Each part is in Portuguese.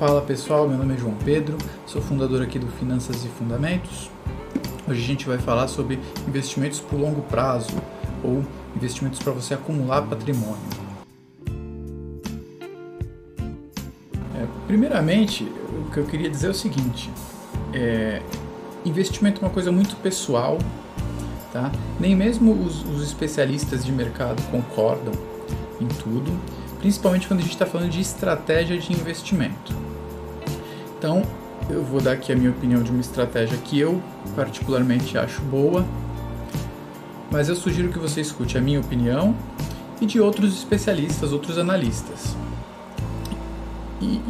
Fala pessoal, meu nome é João Pedro, sou fundador aqui do Finanças e Fundamentos. Hoje a gente vai falar sobre investimentos por longo prazo ou investimentos para você acumular patrimônio. É, primeiramente, o que eu queria dizer é o seguinte: é, investimento é uma coisa muito pessoal, tá? Nem mesmo os, os especialistas de mercado concordam em tudo, principalmente quando a gente está falando de estratégia de investimento. Então, eu vou dar aqui a minha opinião de uma estratégia que eu particularmente acho boa, mas eu sugiro que você escute a minha opinião e de outros especialistas, outros analistas. E,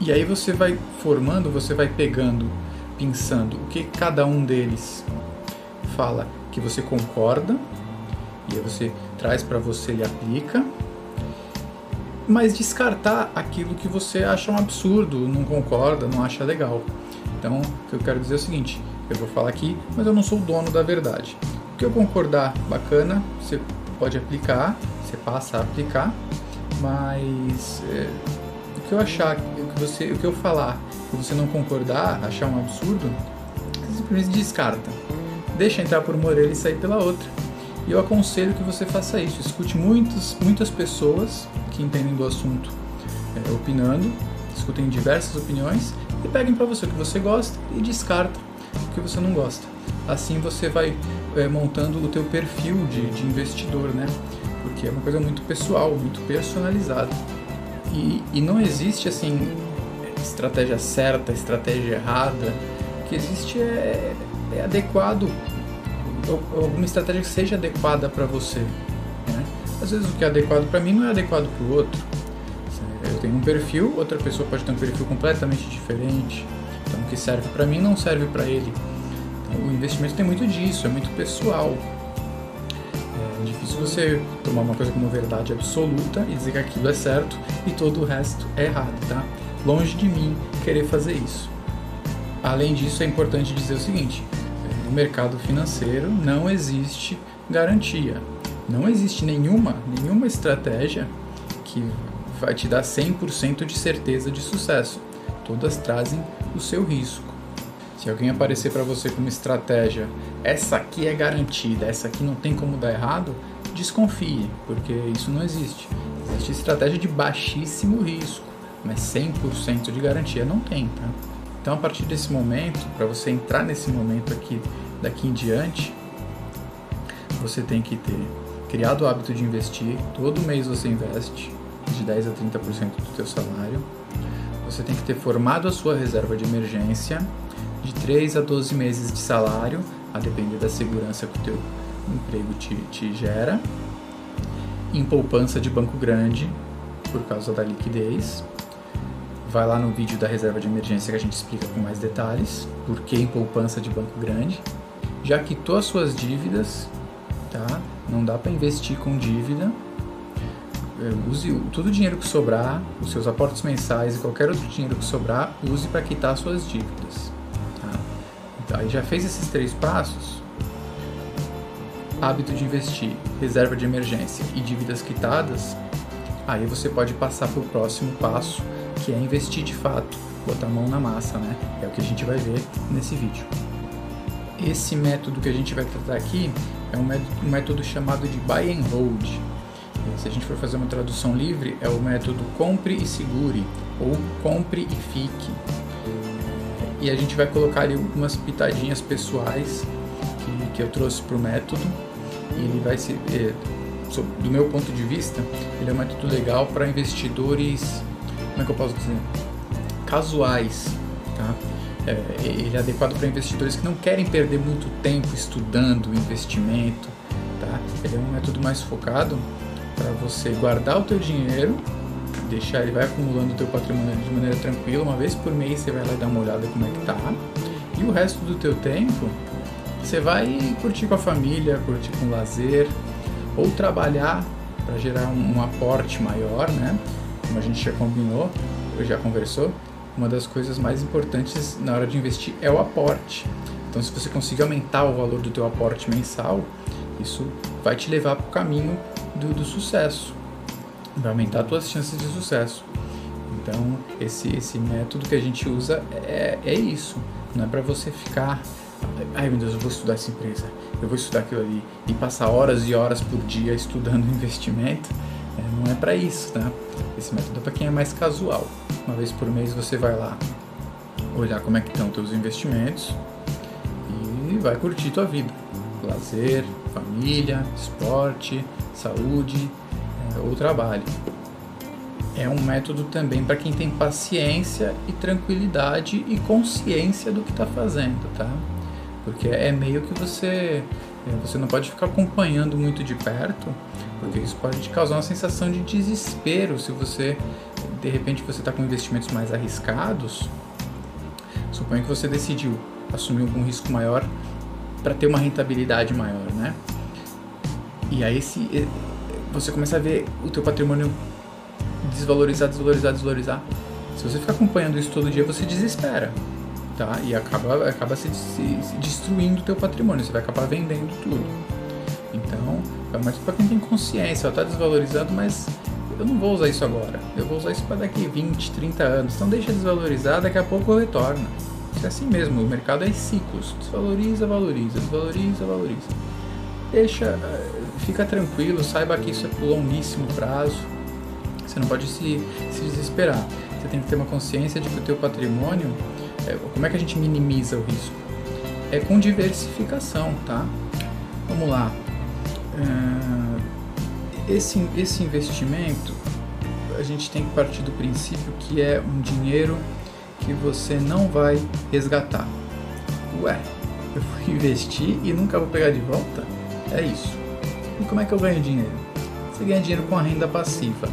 e aí você vai formando, você vai pegando, pensando o que cada um deles fala que você concorda, e aí você traz para você e aplica, mas descartar aquilo que você acha um absurdo, não concorda, não acha legal. Então, o que eu quero dizer é o seguinte: eu vou falar aqui, mas eu não sou o dono da verdade. O que eu concordar, bacana, você pode aplicar, você passa a aplicar, mas é, o que eu achar, o que, você, o que eu falar, que você não concordar, achar um absurdo, simplesmente descarta. Deixa entrar por uma orelha e sair pela outra. E eu aconselho que você faça isso. Escute muitas, muitas pessoas que entendem do assunto é, opinando, escutem diversas opiniões e peguem para você o que você gosta e descarta o que você não gosta. Assim você vai é, montando o teu perfil de, de investidor, né? Porque é uma coisa muito pessoal, muito personalizada. E, e não existe assim estratégia certa, estratégia errada. O que existe é, é adequado alguma estratégia que seja adequada para você. Né? Às vezes o que é adequado para mim não é adequado para o outro. Eu tenho um perfil, outra pessoa pode ter um perfil completamente diferente. Então o que serve para mim não serve para ele. Então, o investimento tem muito disso, é muito pessoal. É difícil você tomar uma coisa como verdade absoluta e dizer que aquilo é certo e todo o resto é errado, tá? Longe de mim querer fazer isso. Além disso, é importante dizer o seguinte: no mercado financeiro não existe garantia. Não existe nenhuma, nenhuma estratégia que vai te dar 100% de certeza de sucesso. Todas trazem o seu risco. Se alguém aparecer para você com uma estratégia, essa aqui é garantida, essa aqui não tem como dar errado, desconfie, porque isso não existe. Existe estratégia de baixíssimo risco, mas 100% de garantia não tem, tá? Então, a partir desse momento, para você entrar nesse momento aqui, daqui em diante, você tem que ter criado o hábito de investir. Todo mês você investe de 10 a 30% do teu salário. Você tem que ter formado a sua reserva de emergência de 3 a 12 meses de salário, a depender da segurança que o teu emprego te, te gera. Em poupança de banco grande, por causa da liquidez vai lá no vídeo da reserva de emergência que a gente explica com mais detalhes por que em poupança de banco grande. Já quitou as suas dívidas, tá? Não dá para investir com dívida. É, use todo o dinheiro que sobrar, os seus aportes mensais e qualquer outro dinheiro que sobrar, use para quitar suas dívidas. Tá? Então, aí já fez esses três passos. Hábito de investir, reserva de emergência e dívidas quitadas. Aí você pode passar para o próximo passo, que é investir de fato, botar a mão na massa, né? É o que a gente vai ver nesse vídeo. Esse método que a gente vai tratar aqui é um método, um método chamado de buy and hold. Se a gente for fazer uma tradução livre, é o método compre e segure ou compre e fique. E a gente vai colocar ali algumas pitadinhas pessoais que, que eu trouxe para o método. E ele vai se, é, do meu ponto de vista, ele é um método legal para investidores como é que eu posso dizer? Casuais, tá? É, ele é adequado para investidores que não querem perder muito tempo estudando investimento, tá? Ele é um método mais focado para você guardar o teu dinheiro, deixar ele vai acumulando o teu patrimônio de maneira tranquila, uma vez por mês você vai lá dar uma olhada como é que tá, e o resto do teu tempo você vai curtir com a família, curtir com lazer, ou trabalhar para gerar um, um aporte maior, né? Como a gente já combinou, ou já conversou, uma das coisas mais importantes na hora de investir é o aporte. Então, se você conseguir aumentar o valor do teu aporte mensal, isso vai te levar para o caminho do, do, sucesso, vai aumentar as tuas chances de sucesso. Então, esse, esse método que a gente usa é, é isso. Não é para você ficar, ai meu Deus, eu vou estudar essa empresa, eu vou estudar aquilo ali e passar horas e horas por dia estudando investimento. É, não é para isso, tá? Esse método é para quem é mais casual. Uma vez por mês você vai lá olhar como é que estão teus investimentos e vai curtir tua vida. Lazer, família, esporte, saúde é, ou trabalho é um método também para quem tem paciência e tranquilidade e consciência do que está fazendo, tá? Porque é meio que você é, você não pode ficar acompanhando muito de perto, porque isso pode te causar uma sensação de desespero se você de repente você está com investimentos mais arriscados. Suponha que você decidiu assumir algum risco maior para ter uma rentabilidade maior, né? E aí se você começa a ver o teu patrimônio desvalorizar, desvalorizar, desvalorizar. Se você ficar acompanhando isso todo dia, você desespera, tá? E acaba, acaba se, se, se destruindo o teu patrimônio, você vai acabar vendendo tudo. Então, mais para quem tem consciência, está desvalorizando, mas eu não vou usar isso agora. Eu vou usar isso para daqui 20, 30 anos. Então deixa desvalorizar, daqui a pouco eu retorno. É assim mesmo, o mercado é ciclos. Desvaloriza, valoriza, desvaloriza, valoriza. Deixa, eh, fica tranquilo, saiba que isso é por longuíssimo prazo você não pode se, se desesperar. Você tem que ter uma consciência de que o teu patrimônio, é, como é que a gente minimiza o risco? É com diversificação, tá? Vamos lá. É, esse, esse investimento, a gente tem que partir do princípio que é um dinheiro que você não vai resgatar. Ué, eu vou investir e nunca vou pegar de volta? É isso. E como é que eu ganho dinheiro? Você ganha dinheiro com a renda passiva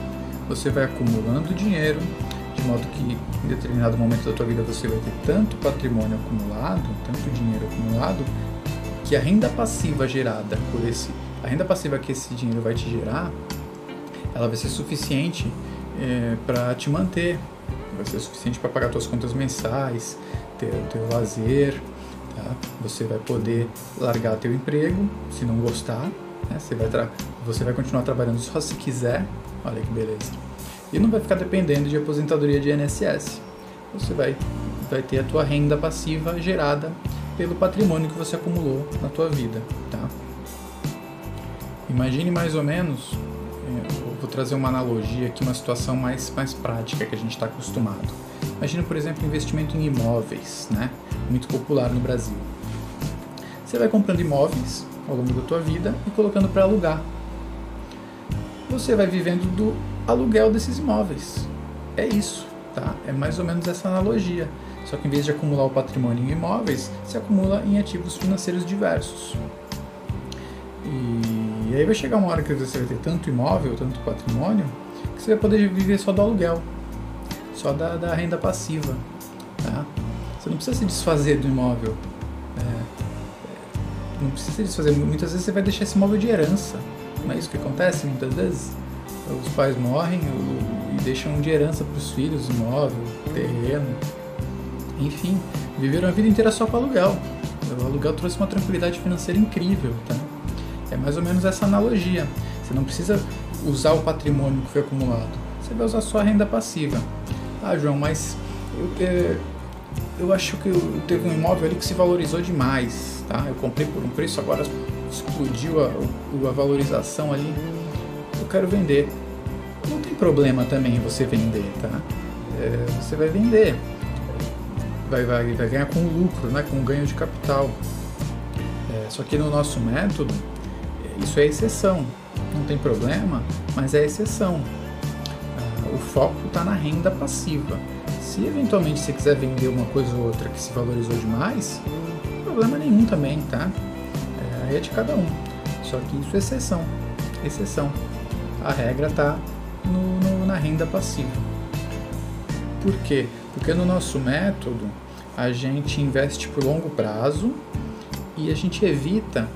você vai acumulando dinheiro, de modo que em determinado momento da tua vida você vai ter tanto patrimônio acumulado, tanto dinheiro acumulado, que a renda passiva gerada por esse, a renda passiva que esse dinheiro vai te gerar, ela vai ser suficiente é, para te manter, vai ser suficiente para pagar suas contas mensais, ter o teu lazer, tá? Você vai poder largar teu emprego se não gostar, né? você vai você vai continuar trabalhando só se quiser, Olha que beleza. E não vai ficar dependendo de aposentadoria de INSS. Você vai, vai ter a tua renda passiva gerada pelo patrimônio que você acumulou na tua vida, tá? Imagine mais ou menos, é, vou trazer uma analogia aqui, uma situação mais, mais prática que a gente está acostumado. Imagine, por exemplo, investimento em imóveis, né? Muito popular no Brasil. Você vai comprando imóveis ao longo da tua vida e colocando para alugar você vai vivendo do aluguel desses imóveis. É isso, tá? É mais ou menos essa analogia. Só que em vez de acumular o patrimônio em imóveis, se acumula em ativos financeiros diversos. E aí vai chegar uma hora que você vai ter tanto imóvel, tanto patrimônio, que você vai poder viver só do aluguel, só da, da renda passiva. Tá? Você não precisa se desfazer do imóvel. É, é não precisa se desfazer. Muitas vezes você vai deixar esse imóvel de herança. Não é isso que acontece muitas vezes? Os pais morrem e deixam de herança para os filhos, imóvel, terreno, enfim, viveram a vida inteira só com aluguel. O aluguel trouxe uma tranquilidade financeira incrível, tá? É mais ou menos essa analogia. Você não precisa usar o patrimônio que foi acumulado. Você vai usar só a renda passiva. Ah, João, mas eu, é, eu acho que eu, teve um imóvel ali que se valorizou demais, tá? Eu comprei por um preço, agora explodiu a, a valorização ali, eu quero vender. Não tem problema também você vender, tá? É, você vai vender, vai, vai, vai ganhar com lucro, né? com ganho de capital. É, só que no nosso método, isso é exceção. Não tem problema, mas é exceção. Ah, o foco está na renda passiva. Se eventualmente você quiser vender uma coisa ou outra que se valorizou demais, problema nenhum também, tá? Aí é de cada um. Só que isso é exceção. Exceção. A regra está na renda passiva. Por quê? Porque no nosso método a gente investe por longo prazo e a gente evita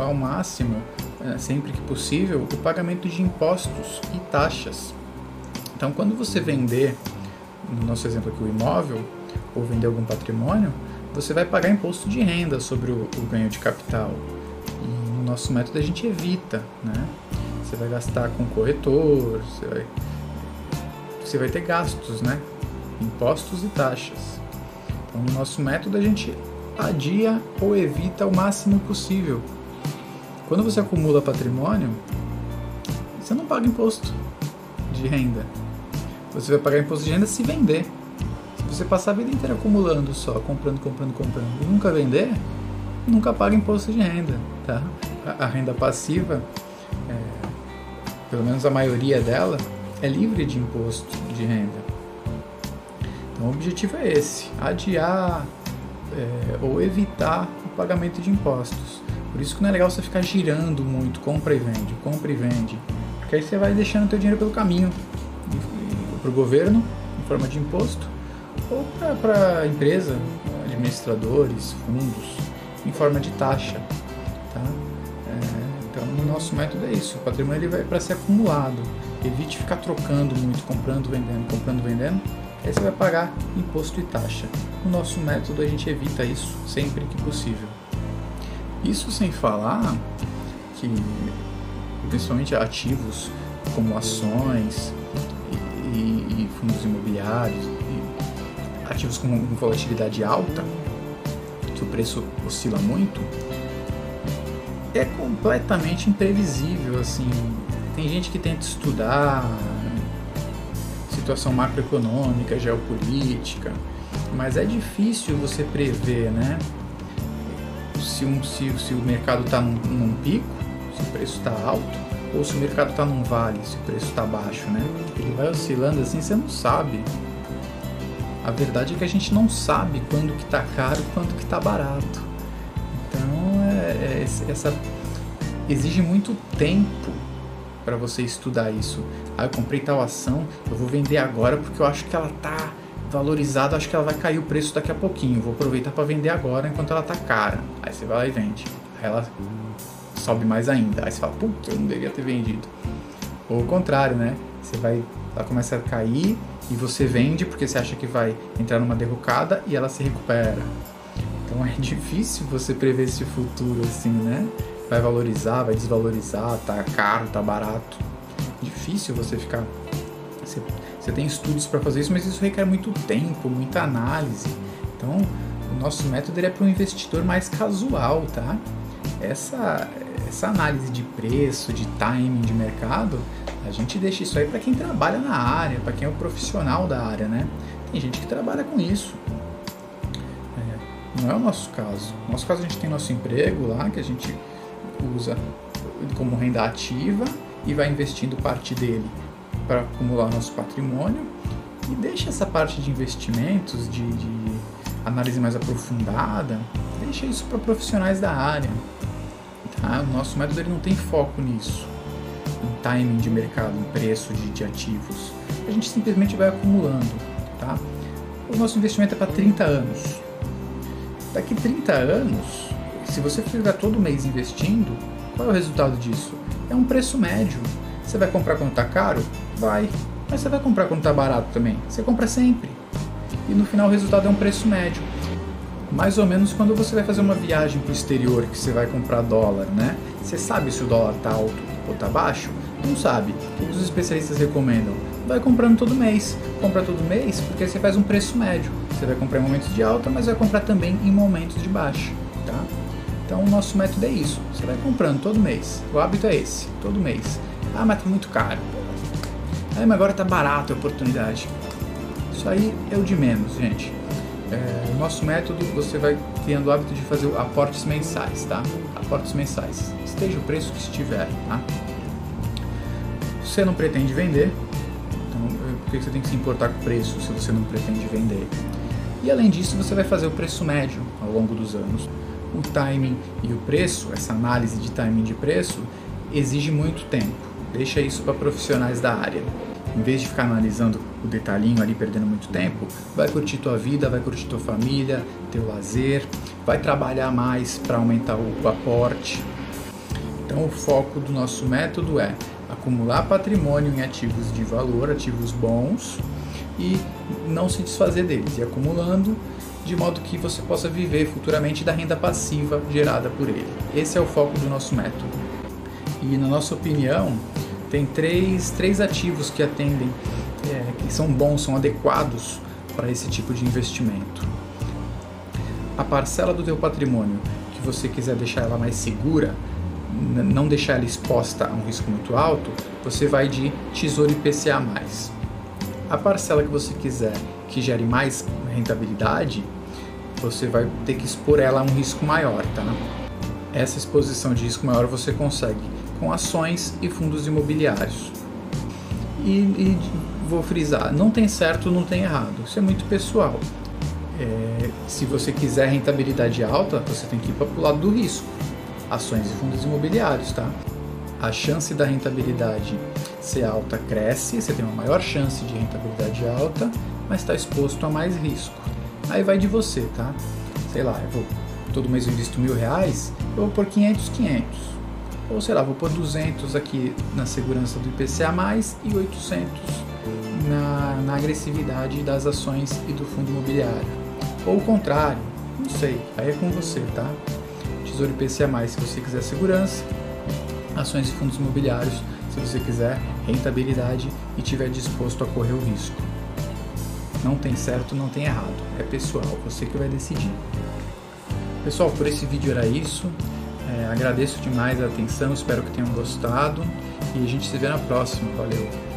ao máximo, é, sempre que possível, o pagamento de impostos e taxas. Então, quando você vender, no nosso exemplo aqui, o imóvel, ou vender algum patrimônio, você vai pagar imposto de renda sobre o, o ganho de capital. E no nosso método a gente evita, né? Você vai gastar com corretor, você vai, você vai ter gastos, né? Impostos e taxas. Então, no nosso método, a gente adia ou evita o máximo possível. Quando você acumula patrimônio, você não paga imposto de renda. Você vai pagar imposto de renda se vender. Se você passar a vida inteira acumulando só, comprando, comprando, comprando e nunca vender, nunca paga imposto de renda, tá? A, renda passiva, é, pelo menos a maioria dela, é livre de imposto de renda. Então o objetivo é esse: adiar é, ou evitar o pagamento de impostos. Por isso que não é legal você ficar girando muito, compra e vende, compra e vende, porque aí você vai deixando o teu dinheiro pelo caminho para o governo em forma de imposto ou para a empresa, administradores, fundos em forma de taxa, tá? É, então no nosso método é isso, o patrimônio ele vai para ser acumulado. Evite ficar trocando muito, comprando, vendendo, comprando, vendendo aí você vai pagar imposto e taxa. No nosso método a gente evita isso sempre que possível. Isso sem falar que principalmente ativos como ações e, e fundos imobiliários, e ativos com volatilidade alta, que o preço oscila muito, é completamente imprevisível. Assim, tem gente que tenta estudar situação macroeconômica, geopolítica, mas é difícil você prever, né? Se, um, se, se o mercado está num, num, pico, se o preço está alto, ou se o mercado está num vale, se o preço está baixo, né? Ele vai oscilando assim, você não sabe. A verdade é que a gente não sabe quando que está caro quando que está barato. Então, é, é, essa exige muito tempo para você estudar isso. Ah, eu comprei tal ação, eu vou vender agora porque eu acho que ela tá valorizada, acho que ela vai cair o preço daqui a pouquinho. Vou aproveitar para vender agora enquanto ela tá cara. Aí você vai lá e vende. Aí ela sobe mais ainda. Aí você fala, puta, eu não deveria ter vendido. Ou o contrário, né? Você vai, ela começa a cair e você vende porque você acha que vai entrar numa derrocada e ela se recupera. Então é difícil você prever esse futuro assim, né? Vai valorizar, vai desvalorizar, tá caro, tá barato. Difícil você ficar. Você, você tem estudos para fazer isso, mas isso requer muito tempo, muita análise. Então, o nosso método é para um investidor mais casual, tá? Essa, essa análise de preço, de timing de mercado, a gente deixa isso aí para quem trabalha na área, para quem é o profissional da área, né? Tem gente que trabalha com isso. É, não é o nosso caso. No nosso caso, a gente tem nosso emprego lá, que a gente usa como renda ativa e vai investindo parte dele para acumular nosso patrimônio e deixa essa parte de investimentos, de, de análise mais aprofundada, deixa isso para profissionais da área. Tá? O nosso método ele não tem foco nisso, em timing de mercado, em preço de, de ativos. A gente simplesmente vai acumulando. Tá? O nosso investimento é para 30 anos. Daqui 30 anos, se você ficar todo mês investindo, qual é o resultado disso? É um preço médio. Você vai comprar quando está caro? Vai. Mas você vai comprar quando está barato também? Você compra sempre. E no final o resultado é um preço médio. Mais ou menos quando você vai fazer uma viagem para o exterior, que você vai comprar dólar, né? Você sabe se o dólar está alto ou está baixo? Não sabe. Que os especialistas recomendam? Vai comprando todo mês. Compra todo mês porque você faz um preço médio. Você vai comprar em momentos de alta, mas vai comprar também em momentos de baixa? Então o nosso método é isso. Você vai comprando todo mês. O hábito é esse, todo mês. Ah, mas tá muito caro. Ah, mas agora tá barato a oportunidade. Isso aí é o de menos, gente. É, o nosso método você vai criando o hábito de fazer aportes mensais, tá? Aportes mensais. Esteja o preço que estiver, tá? Você não pretende vender, então por que você tem que se importar com o preço se você não pretende vender? E além disso, você vai fazer o preço médio ao longo dos anos o timing e o preço, essa análise de timing de preço, exige muito tempo. Deixa isso para profissionais da área. Em vez de ficar analisando o detalhinho ali, perdendo muito tempo, vai curtir tua vida, vai curtir tua família, teu lazer, vai trabalhar mais para aumentar o aporte. Então, o foco do nosso método é acumular patrimônio em ativos de valor, ativos bons, e não se desfazer deles, e acumulando de modo que você possa viver futuramente da renda passiva gerada por ele. Esse é o foco do nosso método. E na nossa opinião, tem três, três ativos que atendem é, que são bons, são adequados para esse tipo de investimento. A parcela do teu patrimônio que você quiser deixar ela mais segura, não deixar ela exposta a um risco muito alto, você vai de Tesouro IPCA+. A parcela que você quiser que gere mais rentabilidade, você vai ter que expor ela a um risco maior, tá? Essa exposição de risco maior você consegue com ações e fundos imobiliários. E, e vou frisar, não tem certo, não tem errado. Isso é muito pessoal. É, se você quiser rentabilidade alta, você tem que ir para o lado do risco. Ações e fundos imobiliários, tá? A chance da rentabilidade ser alta cresce, você tem uma maior chance de rentabilidade alta, mas está exposto a mais risco. Aí vai de você, tá? Sei lá, eu vou todo mês eu invisto mil reais, eu vou por 500, 500. Ou sei lá, vou pôr 200 aqui na segurança do IPCA+, e 800 na, na agressividade das ações e do fundo imobiliário. Ou o contrário, não sei, aí é com você, tá? Tesouro IPCA+, se você quiser segurança, ações e fundos imobiliários, se você quiser rentabilidade e estiver disposto a correr o risco. Não tem certo, não tem errado, é pessoal, você que vai decidir. Pessoal, por esse vídeo era isso. É, agradeço demais a atenção, espero que tenham gostado e a gente se vê na próxima. Valeu!